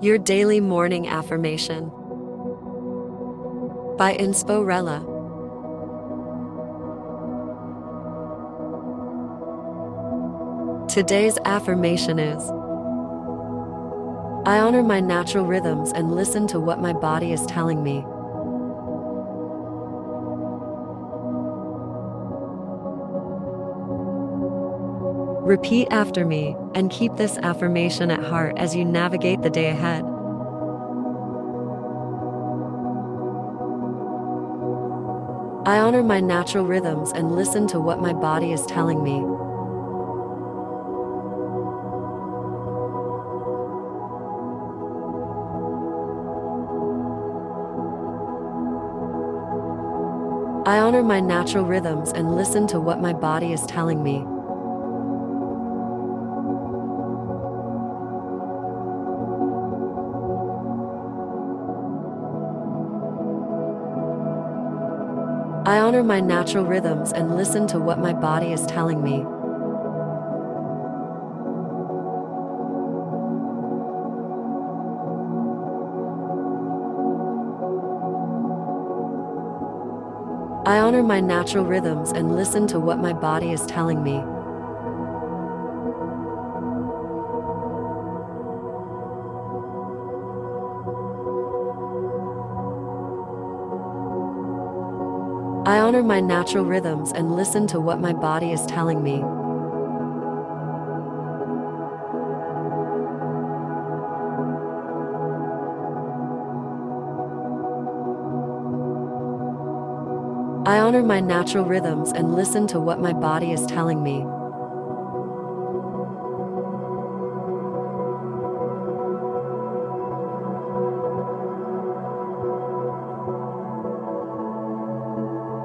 Your Daily Morning Affirmation by Insporella. Today's affirmation is I honor my natural rhythms and listen to what my body is telling me. Repeat after me and keep this affirmation at heart as you navigate the day ahead. I honor my natural rhythms and listen to what my body is telling me. I honor my natural rhythms and listen to what my body is telling me. I honor my natural rhythms and listen to what my body is telling me. I honor my natural rhythms and listen to what my body is telling me. I honor my natural rhythms and listen to what my body is telling me. I honor my natural rhythms and listen to what my body is telling me.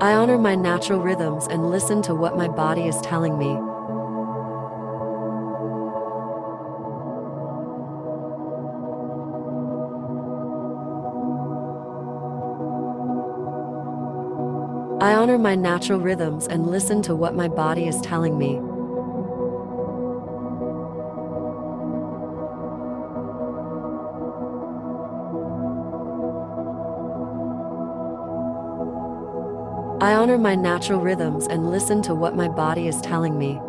I honor my natural rhythms and listen to what my body is telling me. I honor my natural rhythms and listen to what my body is telling me. I honor my natural rhythms and listen to what my body is telling me.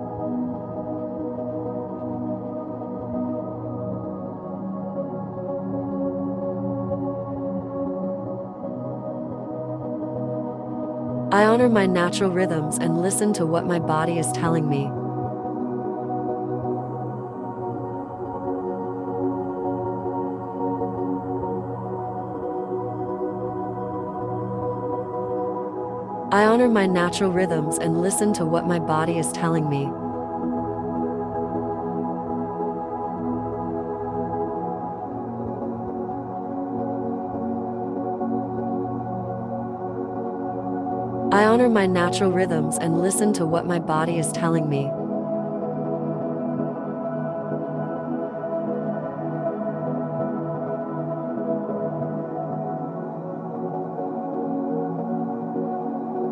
I honor my natural rhythms and listen to what my body is telling me. I honor my natural rhythms and listen to what my body is telling me. I honor my natural rhythms and listen to what my body is telling me.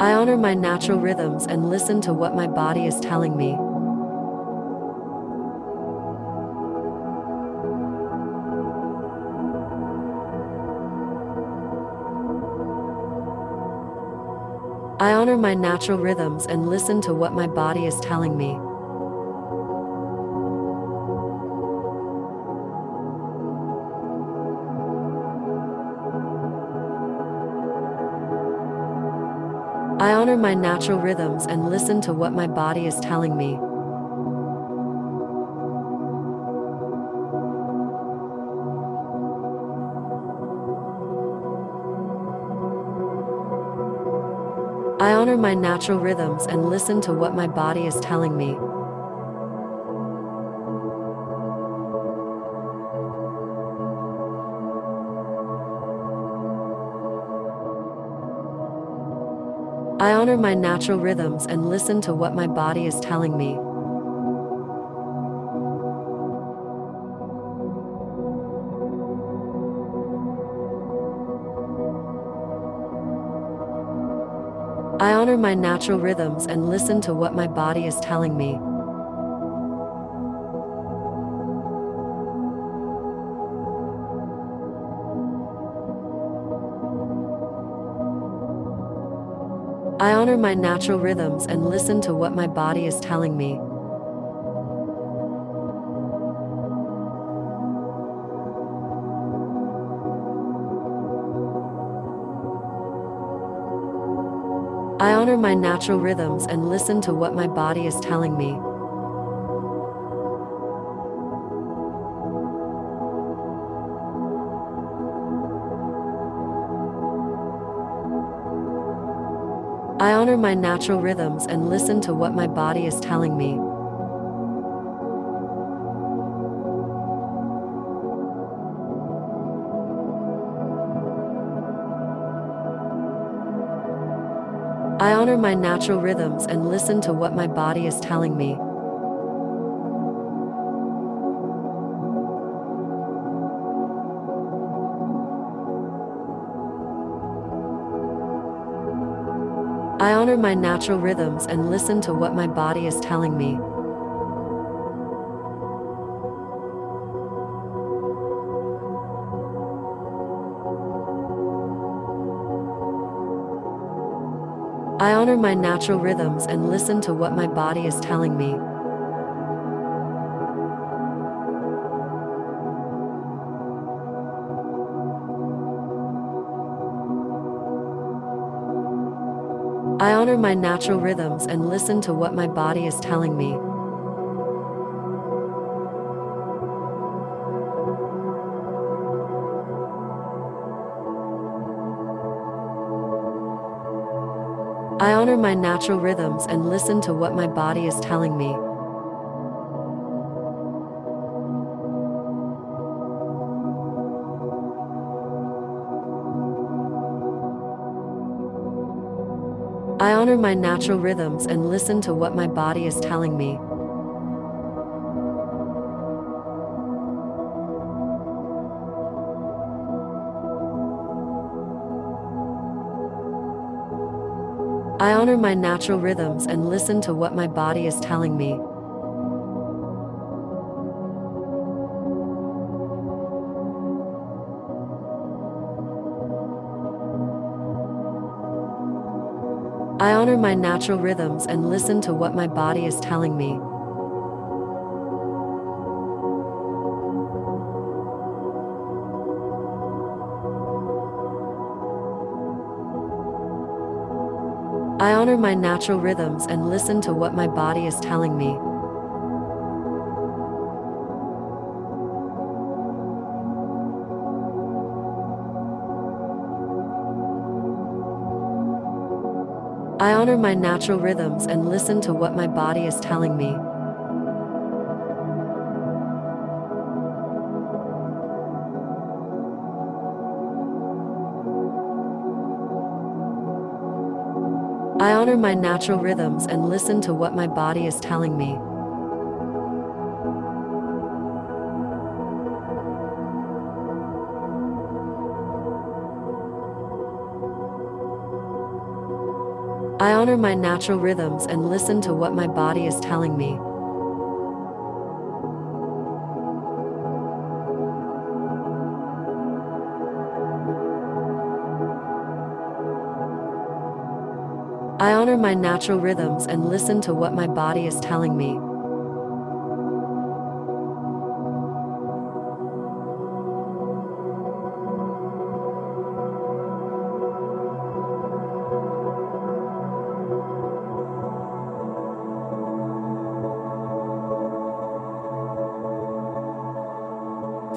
I honor my natural rhythms and listen to what my body is telling me. I honor my natural rhythms and listen to what my body is telling me. I honor my natural rhythms and listen to what my body is telling me. I honor my natural rhythms and listen to what my body is telling me. I honor my natural rhythms and listen to what my body is telling me. I honor my natural rhythms and listen to what my body is telling me. I honor my natural rhythms and listen to what my body is telling me. I honor my natural rhythms and listen to what my body is telling me. I honor my natural rhythms and listen to what my body is telling me. I honor my natural rhythms and listen to what my body is telling me. I honor my natural rhythms and listen to what my body is telling me. I honor my natural rhythms and listen to what my body is telling me. I honor my natural rhythms and listen to what my body is telling me. I honor my natural rhythms and listen to what my body is telling me. I honor my natural rhythms and listen to what my body is telling me. I honor my natural rhythms and listen to what my body is telling me. I honor my natural rhythms and listen to what my body is telling me. I honor my natural rhythms and listen to what my body is telling me. I honor my natural rhythms and listen to what my body is telling me. I honor my natural rhythms and listen to what my body is telling me. I honor my natural rhythms and listen to what my body is telling me. I honor my natural rhythms and listen to what my body is telling me.